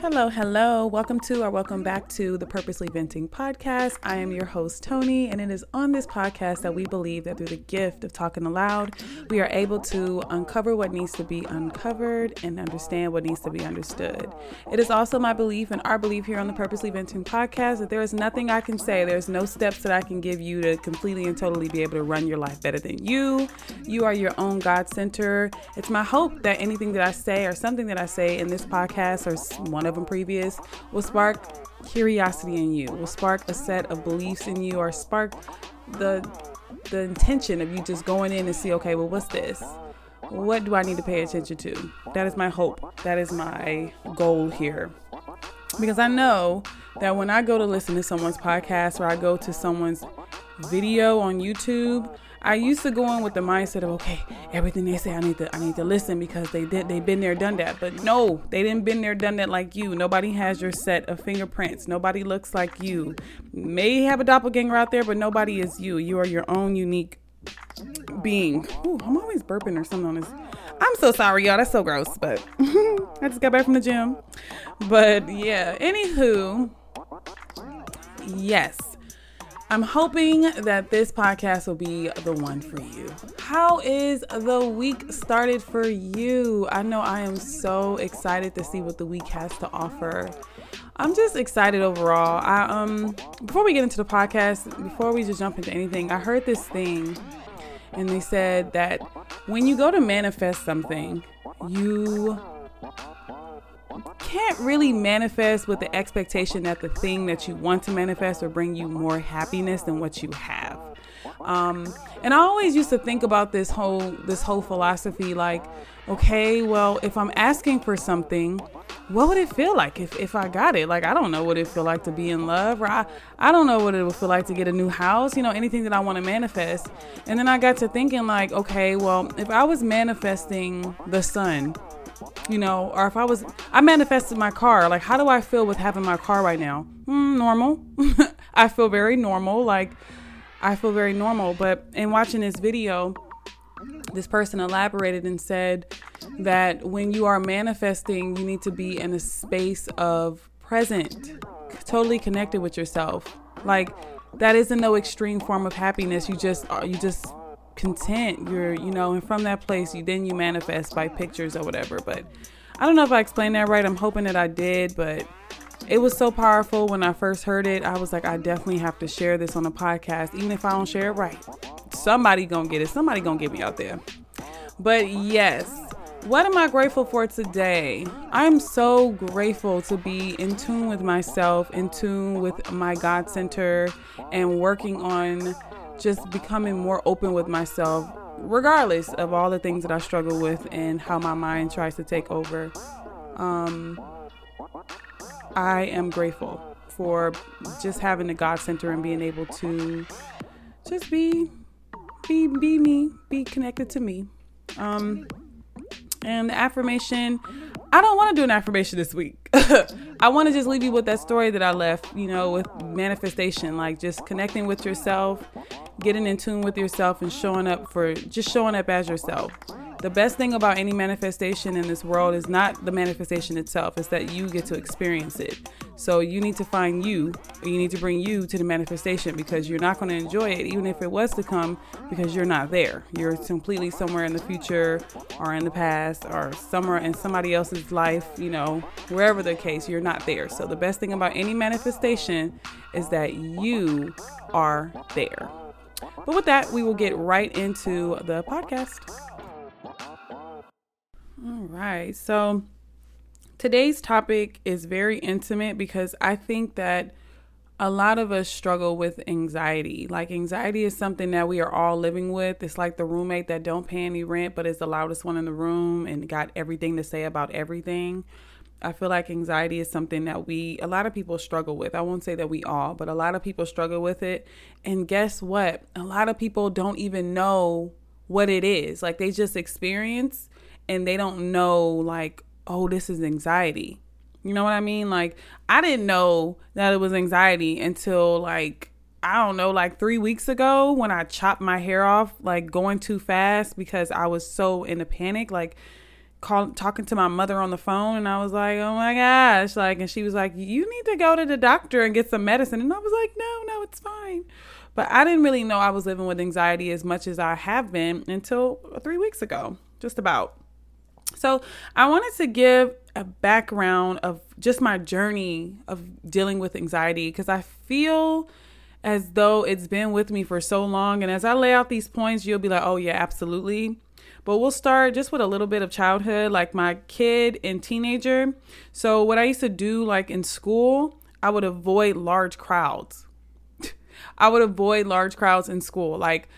Hello, hello. Welcome to or welcome back to the Purposely Venting podcast. I am your host, Tony, and it is on this podcast that we believe that through the gift of talking aloud, we are able to uncover what needs to be uncovered and understand what needs to be understood. It is also my belief and our belief here on the Purposely Venting podcast that there is nothing I can say, there's no steps that I can give you to completely and totally be able to run your life better than you. You are your own God center. It's my hope that anything that I say or something that I say in this podcast or one of them previous will spark curiosity in you, will spark a set of beliefs in you, or spark the the intention of you just going in and see, okay, well, what's this? What do I need to pay attention to? That is my hope. That is my goal here. Because I know that when I go to listen to someone's podcast or I go to someone's video on YouTube, I used to go in with the mindset of okay, everything they say I need to I need to listen because they did they've been there done that. But no, they didn't been there done that like you. Nobody has your set of fingerprints. Nobody looks like you. May have a doppelganger out there, but nobody is you. You are your own unique being. Ooh, I'm always burping or something on this. I'm so sorry, y'all. That's so gross, but I just got back from the gym. But yeah, anywho, yes. I'm hoping that this podcast will be the one for you. How is the week started for you? I know I am so excited to see what the week has to offer. I'm just excited overall. I um before we get into the podcast, before we just jump into anything, I heard this thing and they said that when you go to manifest something, you can't really manifest with the expectation that the thing that you want to manifest will bring you more happiness than what you have. Um, and I always used to think about this whole this whole philosophy like, okay, well, if I'm asking for something, what would it feel like if, if I got it? Like, I don't know what it feel like to be in love, or I, I don't know what it would feel like to get a new house, you know, anything that I want to manifest. And then I got to thinking, like, okay, well, if I was manifesting the sun, you know, or if I was, I manifested my car. Like, how do I feel with having my car right now? Mm, normal. I feel very normal. Like, I feel very normal. But in watching this video, this person elaborated and said that when you are manifesting, you need to be in a space of present, totally connected with yourself. Like, that isn't no extreme form of happiness. You just, you just content you're you know and from that place you then you manifest by pictures or whatever. But i don't know if i explained that right. I'm hoping that i did but it was so powerful. When i first heard it i was like i definitely have to share this on a podcast. Even if i don't share it right somebody gonna get it. Somebody gonna get me out there. But yes what am I grateful for today? I'm so grateful to be in tune with myself, in tune with my God center, and working on just becoming more open with myself, regardless of all the things that I struggle with and how my mind tries to take over. Um, I am grateful for just having the God Center and being able to just be, be, be me, be connected to me. Um, and the affirmation, I don't want to do an affirmation this week. I want to just leave you with that story that I left, you know, with manifestation, like just connecting with yourself, getting in tune with yourself, and showing up for just showing up as yourself. The best thing about any manifestation in this world is not the manifestation itself, it's that you get to experience it. So you need to find you, you need to bring you to the manifestation because you're not going to enjoy it, even if it was to come, because you're not there. You're completely somewhere in the future or in the past or somewhere in somebody else's life, you know, wherever the case, you're not there. So the best thing about any manifestation is that you are there. But with that, we will get right into the podcast. All right. So today's topic is very intimate because I think that a lot of us struggle with anxiety. Like anxiety is something that we are all living with. It's like the roommate that don't pay any rent but is the loudest one in the room and got everything to say about everything. I feel like anxiety is something that we, a lot of people struggle with. I won't say that we all, but a lot of people struggle with it. And guess what? A lot of people don't even know what it is. Like they just experience and they don't know like oh this is anxiety you know what i mean like i didn't know that it was anxiety until like i don't know like three weeks ago when i chopped my hair off like going too fast because i was so in a panic like call, talking to my mother on the phone and I was like, "Oh my gosh." Like and she was like, "You need to go to the doctor and get some medicine." And I was like, "No, no, it's fine." But I didn't really know I was living with anxiety as much as I have been until 3 weeks ago, just about. So, I wanted to give a background of just my journey of dealing with anxiety because I feel as though it's been with me for so long and as I lay out these points, you'll be like, "Oh yeah, absolutely." But we'll start just with a little bit of childhood, like my kid and teenager. So, what I used to do, like in school, I would avoid large crowds. I would avoid large crowds in school. Like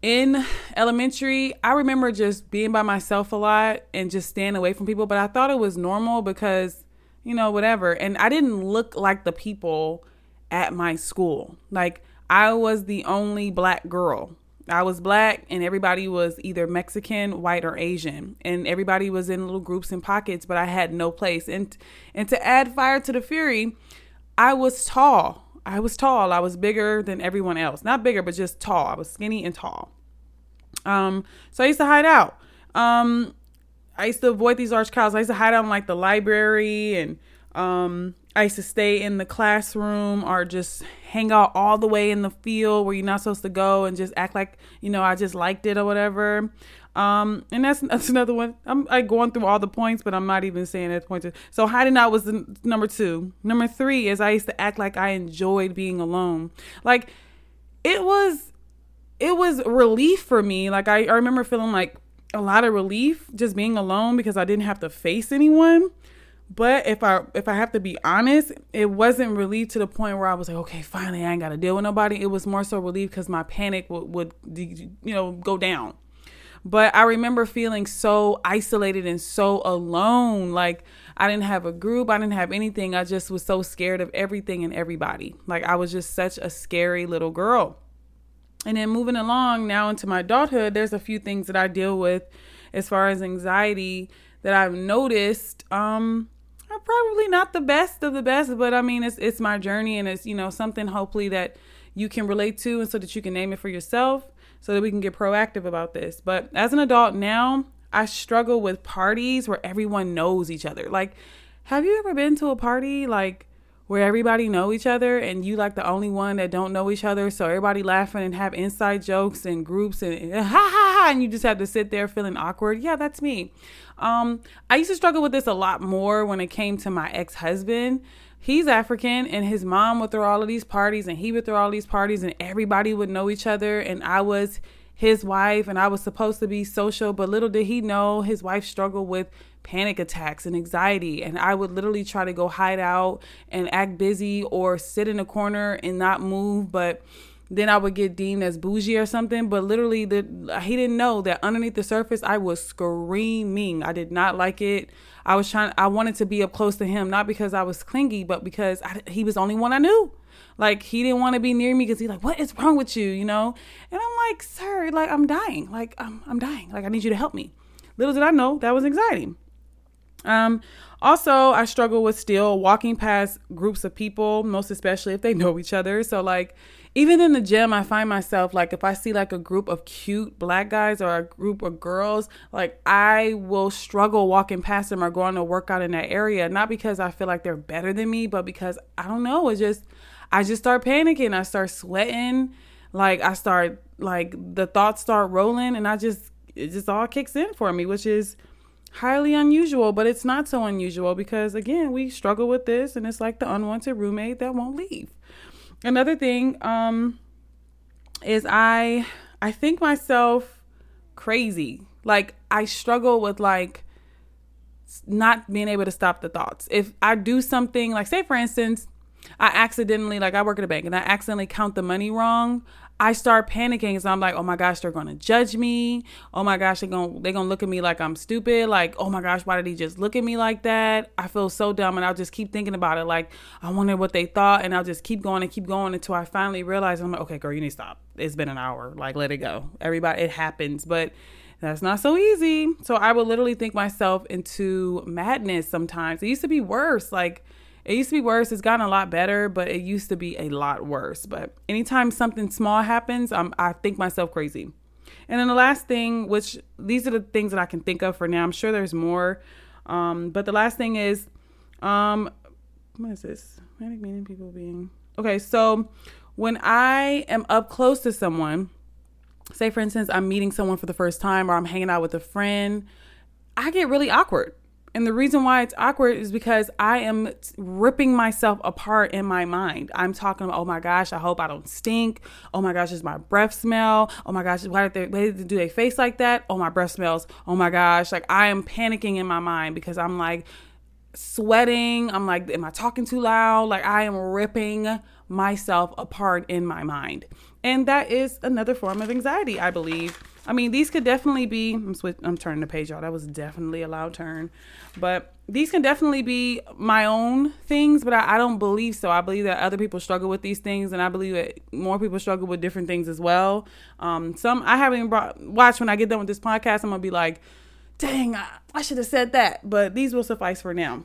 in elementary, I remember just being by myself a lot and just staying away from people, but I thought it was normal because, you know, whatever. And I didn't look like the people at my school. Like, I was the only black girl I was black and everybody was either Mexican, white, or Asian. And everybody was in little groups and pockets, but I had no place. And and to add fire to the fury, I was tall. I was tall. I was bigger than everyone else. Not bigger, but just tall. I was skinny and tall. Um, so I used to hide out. Um, I used to avoid these large crowds. I used to hide out in like the library and um I used to stay in the classroom or just hang out all the way in the field where you're not supposed to go and just act like, you know, I just liked it or whatever. Um, and that's that's another one. I'm like going through all the points, but I'm not even saying that point. So hiding out was the, number two. Number three is I used to act like I enjoyed being alone. Like it was, it was relief for me. Like I, I remember feeling like a lot of relief just being alone because I didn't have to face anyone. But if I if I have to be honest, it wasn't relief to the point where I was like, okay, finally, I ain't got to deal with nobody. It was more so relief because my panic would, would you know go down. But I remember feeling so isolated and so alone. Like I didn't have a group, I didn't have anything. I just was so scared of everything and everybody. Like I was just such a scary little girl. And then moving along now into my adulthood, there's a few things that I deal with as far as anxiety that I've noticed. Um, probably not the best of the best, but I mean, it's it's my journey, and it's you know something hopefully that you can relate to, and so that you can name it for yourself, so that we can get proactive about this. But as an adult now, I struggle with parties where everyone knows each other. Like, have you ever been to a party like? Where everybody know each other and you like the only one that don't know each other. So everybody laughing and have inside jokes and groups and, and ha ha ha and you just have to sit there feeling awkward. Yeah that's me. Um i used to struggle with this a lot more when it came to my ex-husband. He's african and his mom would throw all of these parties and he would throw all these parties and everybody would know each other and i was his wife and i was supposed to be social but little did he know his wife struggled with panic attacks and anxiety. And I would literally try to go hide out and act busy or sit in a corner and not move. But then I would get deemed as bougie or something. But literally, the, he didn't know that underneath the surface, I was screaming. I did not like it. I was trying, I wanted to be up close to him, not because I was clingy, but because I, he was the only one I knew. Like he didn't want to be near me because he's like, "What is wrong with you?" You know, and I'm like, "Sir, like I'm dying. Like I'm I'm dying. Like I need you to help me." Little did I know that was anxiety. Um, also, I struggle with still walking past groups of people, most especially if they know each other. So, like, even in the gym, I find myself like if I see like a group of cute black guys or a group of girls, like I will struggle walking past them or going to work out in that area. Not because I feel like they're better than me, but because I don't know. It's just, I just start panicking. I start sweating. Like, I start, like, the thoughts start rolling and I just, it just all kicks in for me, which is, highly unusual, but it's not so unusual because again, we struggle with this and it's like the unwanted roommate that won't leave. Another thing um is I I think myself crazy. Like I struggle with like not being able to stop the thoughts. If I do something like say for instance, I accidentally like I work at a bank and I accidentally count the money wrong, I start panicking. So I'm like, oh my gosh, they're gonna judge me. Oh my gosh, they're gonna they're gonna look at me like I'm stupid. Like, oh my gosh, why did he just look at me like that? I feel so dumb, and I'll just keep thinking about it. Like, I wonder what they thought, and I'll just keep going and keep going until I finally realize I'm like, okay, girl, you need to stop. It's been an hour. Like, let it go. Everybody, it happens, but that's not so easy. So I would literally think myself into madness sometimes. It used to be worse. Like it used to be worse. It's gotten a lot better, but it used to be a lot worse. But anytime something small happens, I'm, I think myself crazy. And then the last thing, which these are the things that I can think of for now. I'm sure there's more. Um, but the last thing is, um, what is this? Manic meaning people being okay. So when I am up close to someone, say for instance, I'm meeting someone for the first time or I'm hanging out with a friend, I get really awkward. And the reason why it's awkward is because I am ripping myself apart in my mind. I'm talking about, oh my gosh, I hope I don't stink. Oh my gosh, does my breath smell? Oh my gosh, why did they, why did they do they face like that? Oh, my breath smells. Oh my gosh. Like I am panicking in my mind because I'm like sweating. I'm like, am I talking too loud? Like I am ripping myself apart in my mind. And that is another form of anxiety, I believe. I mean, these could definitely be. I'm switch, I'm turning the page, y'all. That was definitely a loud turn, but these can definitely be my own things. But I, I don't believe so. I believe that other people struggle with these things, and I believe that more people struggle with different things as well. Um, some I haven't brought, watched when I get done with this podcast. I'm gonna be like, dang, I, I should have said that. But these will suffice for now.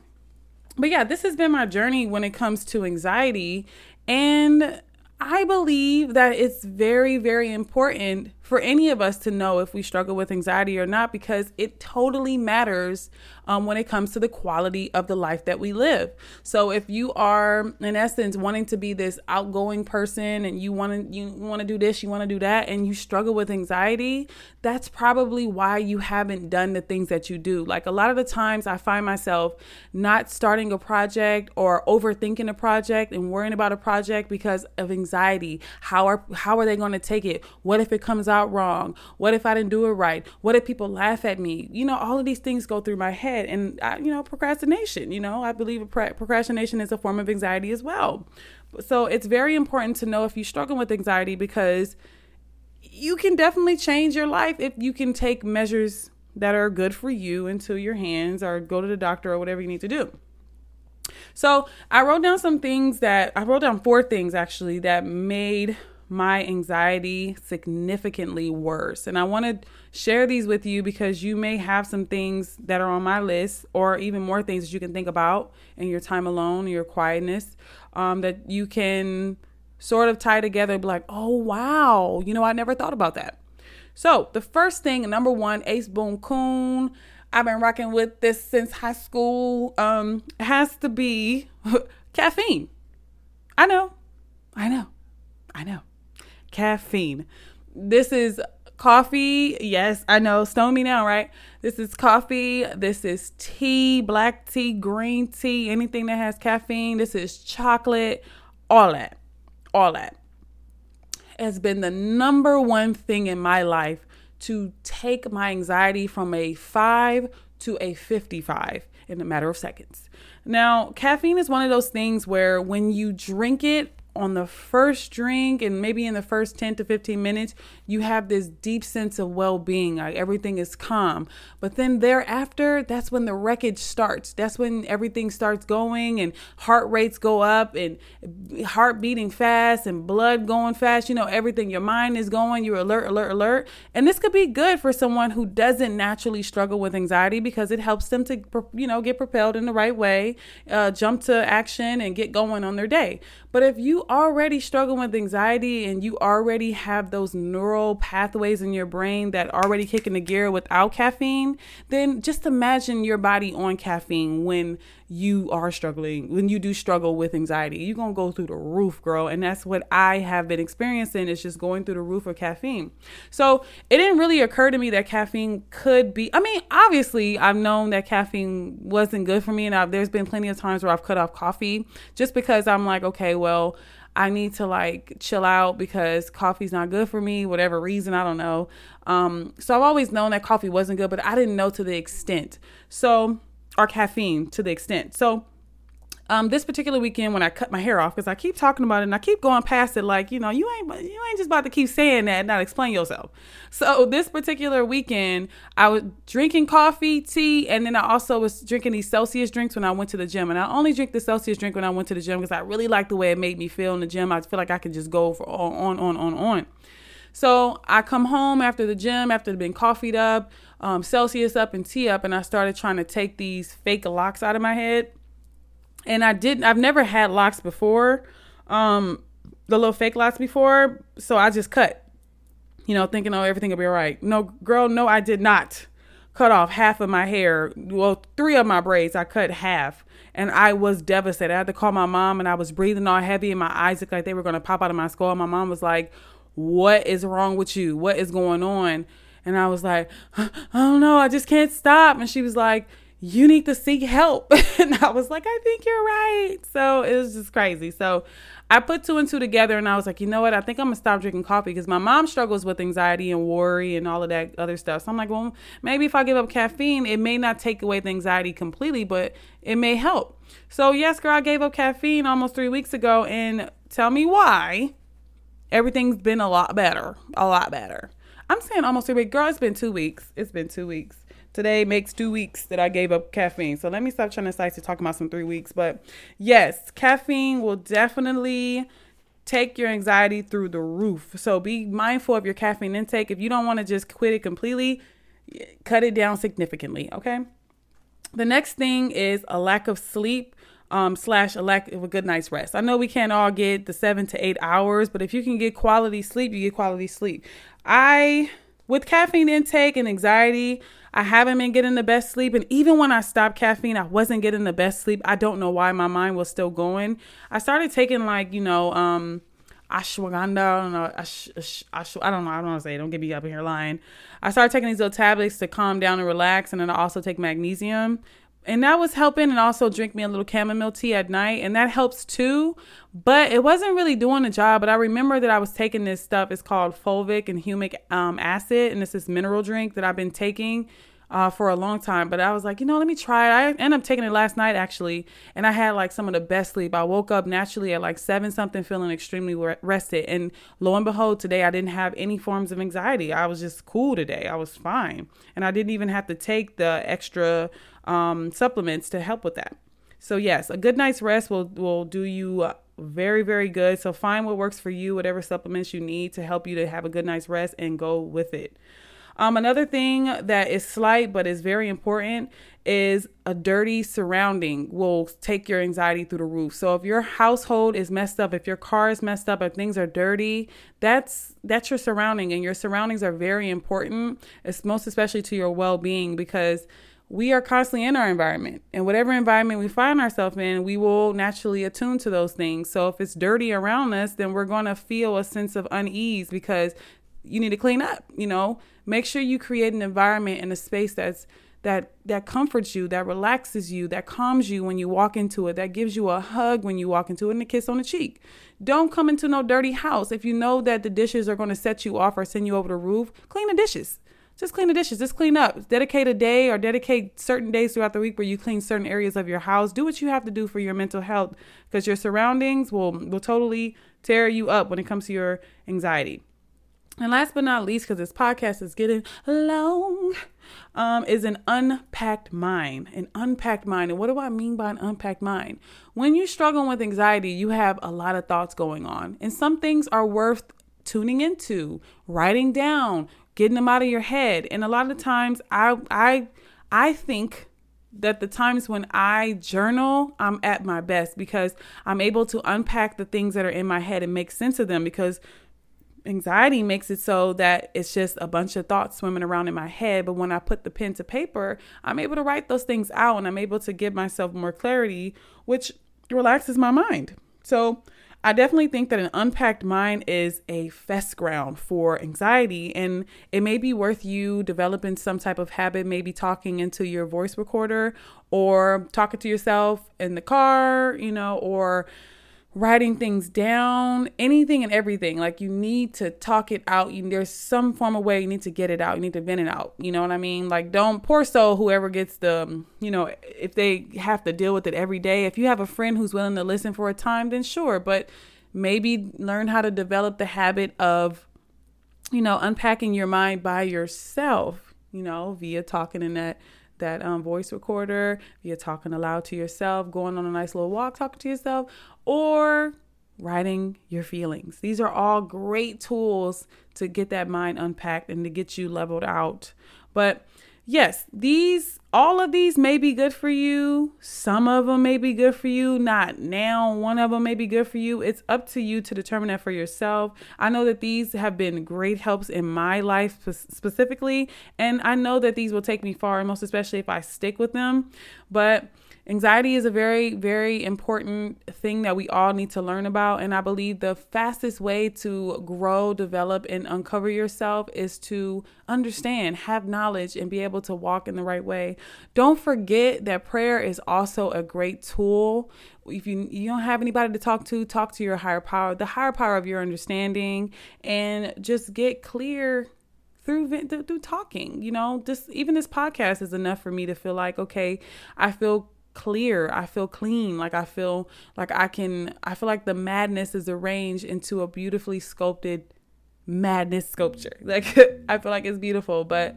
But yeah, this has been my journey when it comes to anxiety, and I believe that it's very, very important for any of us to know if we struggle with anxiety or not because it totally matters um, when it comes to the quality of the life that we live. So if you are, in essence, wanting to be this outgoing person and you want to you want to do this, you want to do that, and you struggle with anxiety, that's probably why you haven't done the things that you do. Like a lot of the times, I find myself not starting a project or overthinking a project and worrying about a project because of anxiety. How are how are they going to take it? What if it comes out out wrong? What if I didn't do it right? What if people laugh at me? You know, all of these things go through my head. And, I, you know, procrastination, you know, I believe procrastination is a form of anxiety as well. So it's very important to know if you struggle with anxiety because you can definitely change your life if you can take measures that are good for you into your hands or go to the doctor or whatever you need to do. So I wrote down some things that I wrote down four things actually that made my anxiety significantly worse. And I want to share these with you because you may have some things that are on my list, or even more things that you can think about in your time alone, your quietness, um, that you can sort of tie together, be like, oh, wow, you know, I never thought about that. So, the first thing, number one, Ace Boon Coon. I've been rocking with this since high school. Um, has to be caffeine. I know. I know. I know caffeine. This is coffee. Yes, I know. Stone me now, right? This is coffee. This is tea, black tea, green tea, anything that has caffeine. This is chocolate, all that. All that has been the number one thing in my life to take my anxiety from a five to a 55 in a matter of seconds. Now, caffeine is one of those things where when you drink it, on the first drink and maybe in the first 10 to 15 minutes, you have this deep sense of well being. Like everything is calm. But then thereafter, that's when the wreckage starts. That's when everything starts going and heart rates go up and heart beating fast and blood going fast. You know, everything. Your mind is going. You're alert, alert, alert. And this could be good for someone who doesn't naturally struggle with anxiety because it helps them to, you know, get propelled in the right way, uh, jump to action and get going on their day. But if you already struggle with anxiety and you already have those neural pathways in your brain that already kick in the gear without caffeine, then just imagine your body on caffeine when you are struggling, when you do struggle with anxiety. You're going to go through the roof, girl. And that's what I have been experiencing is just going through the roof of caffeine. So it didn't really occur to me that caffeine could be, I mean, obviously, I've known that caffeine wasn't good for me. And I've, there's been plenty of times where I've cut off coffee just because I'm like, okay, well, I need to like chill out because coffee's not good for me, whatever reason, I don't know. Um, so I've always known that coffee wasn't good, but I didn't know to the extent. So or caffeine to the extent. So um, this particular weekend when I cut my hair off, because I keep talking about it and I keep going past it, like you know, you ain't you ain't just about to keep saying that and not explain yourself. So this particular weekend, I was drinking coffee, tea, and then I also was drinking these Celsius drinks when I went to the gym. And I only drink the Celsius drink when I went to the gym because I really like the way it made me feel in the gym. I feel like I could just go for on, on, on, on. So I come home after the gym, after being coffeeed up, um, Celsius up, and tea up, and I started trying to take these fake locks out of my head. And I didn't. I've never had locks before, um, the little fake locks before. So I just cut. you know, thinking, oh, everything will be all right. No, girl, no, I did not cut off half of my hair. Well, three of my braids, I cut half. And I was devastated. I had to call my mom and I was breathing all heavy and my eyes looked like they were going to pop out of my skull. My mom was like, What is wrong with you? What is going on? And I was like, I don't know. I just can't stop. And she was like, you need to seek help. and I was like, I think you're right. So it was just crazy. So I put two and two together and I was like, you know what? I think I'm gonna stop drinking coffee because my mom struggles with anxiety and worry and all of that other stuff. So I'm like, well, maybe if I give up caffeine, it may not take away the anxiety completely, but it may help. So yes, girl, I gave up caffeine almost three weeks ago and tell me why. Everything's been a lot better. A lot better. I'm saying almost three weeks. Girl, it's been two weeks. It's been two weeks. Today makes two weeks that I gave up caffeine. So let me stop trying to start to talk about some three weeks. But yes, caffeine will definitely take your anxiety through the roof. So be mindful of your caffeine intake. If you don't want to just quit it completely, cut it down significantly. Okay. The next thing is a lack of sleep um, slash a lack of a good night's rest. I know we can't all get the seven to eight hours, but if you can get quality sleep, you get quality sleep. I, with caffeine intake and anxiety, I haven't been getting the best sleep. And even when I stopped caffeine, I wasn't getting the best sleep. I don't know why my mind was still going. I started taking like, you know, um, ashwagandha. I don't know. Ash, ash, ash, I don't know. I don't want to say. Don't get me up in here lying. I started taking these little tablets to calm down and relax, and then I also take magnesium and that was helping and also drink me a little chamomile tea at night and that helps too. But it wasn't really doing the job but i remember that i was taking this stuff it's called fulvic and humic um, acid and it's this mineral drink that i've been taking uh, for a long time. But i was like you know let me try it. I ended up taking it last night actually and i had like some of the best sleep. I woke up naturally at like seven something feeling extremely rested. And lo and behold today i didn't have any forms of anxiety. I was just cool today. I was fine. And i didn't even have to take the extra um, supplements to help with that. So yes, a good night's rest will will do you uh, very very good. So find what works for you, whatever supplements you need to help you to have a good night's rest, and go with it. Um, another thing that is slight but is very important is a dirty surrounding will take your anxiety through the roof. So if your household is messed up, if your car is messed up, if things are dirty, that's that's your surrounding, and your surroundings are very important. It's most especially to your well-being because we are constantly in our environment. And whatever environment we find ourselves in, we will naturally attune to those things. So if it's dirty around us, then we're going to feel a sense of unease because you need to clean up, you know? Make sure you create an environment and a space that's that that comforts you, that relaxes you, that calms you when you walk into it, that gives you a hug when you walk into it and a kiss on the cheek. Don't come into no dirty house. If you know that the dishes are going to set you off or send you over the roof, clean the dishes just clean the dishes, just clean up. Dedicate a day or dedicate certain days throughout the week where you clean certain areas of your house. Do what you have to do for your mental health because your surroundings will will totally tear you up when it comes to your anxiety. And last but not least, because this podcast is getting long, um, is an unpacked mind. An unpacked mind. And what do I mean by an unpacked mind? When you're struggling with anxiety, you have a lot of thoughts going on. And some things are worth tuning into, writing down, getting them out of your head. And a lot of times I I I think that the times when I journal, I'm at my best because I'm able to unpack the things that are in my head and make sense of them because anxiety makes it so that it's just a bunch of thoughts swimming around in my head. But when I put the pen to paper, I'm able to write those things out and I'm able to give myself more clarity, which relaxes my mind. So I definitely think that an unpacked mind is a fest ground for anxiety, and it may be worth you developing some type of habit, maybe talking into your voice recorder or talking to yourself in the car, you know, or writing things down, anything and everything. Like you need to talk it out. You, there's some form of way you need to get it out. You need to vent it out. You know what I mean? Like don't poor soul whoever gets the, um, you know, if they have to deal with it every day. If you have a friend who's willing to listen for a time, then sure. But maybe learn how to develop the habit of, you know, unpacking your mind by yourself. You know, via talking in that that um, voice recorder, you're talking aloud to yourself, going on a nice little walk, talking to yourself, or writing your feelings. These are all great tools to get that mind unpacked and to get you leveled out. But yes, these all of these may be good for you. Some of them may be good for you. Not now. One of them may be good for you. It's up to you to determine that for yourself. I know that these have been great helps in my life specifically, and I know that these will take me far, most especially if I stick with them. But Anxiety is a very, very important thing that we all need to learn about. And I believe the fastest way to grow, develop, and uncover yourself is to understand, have knowledge, and be able to walk in the right way. Don't forget that prayer is also a great tool. If you, you don't have anybody to talk to, talk to your higher power, the higher power of your understanding, and just get clear through through talking you know just even this podcast is enough for me to feel like okay i feel clear. I feel clean. Like I feel like I can, I feel like the madness is arranged into a beautifully sculpted madness sculpture. Like I feel like it's beautiful. But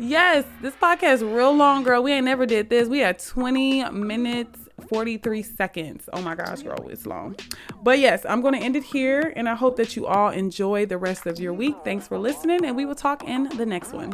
yes, this podcast real long, girl. We ain't never did this. We had 20 minutes 43 seconds. Oh my gosh, girl, it's long. But yes, I'm going to end it here. And I hope that you all enjoy the rest of your week. Thanks for listening. And we will talk in the next one.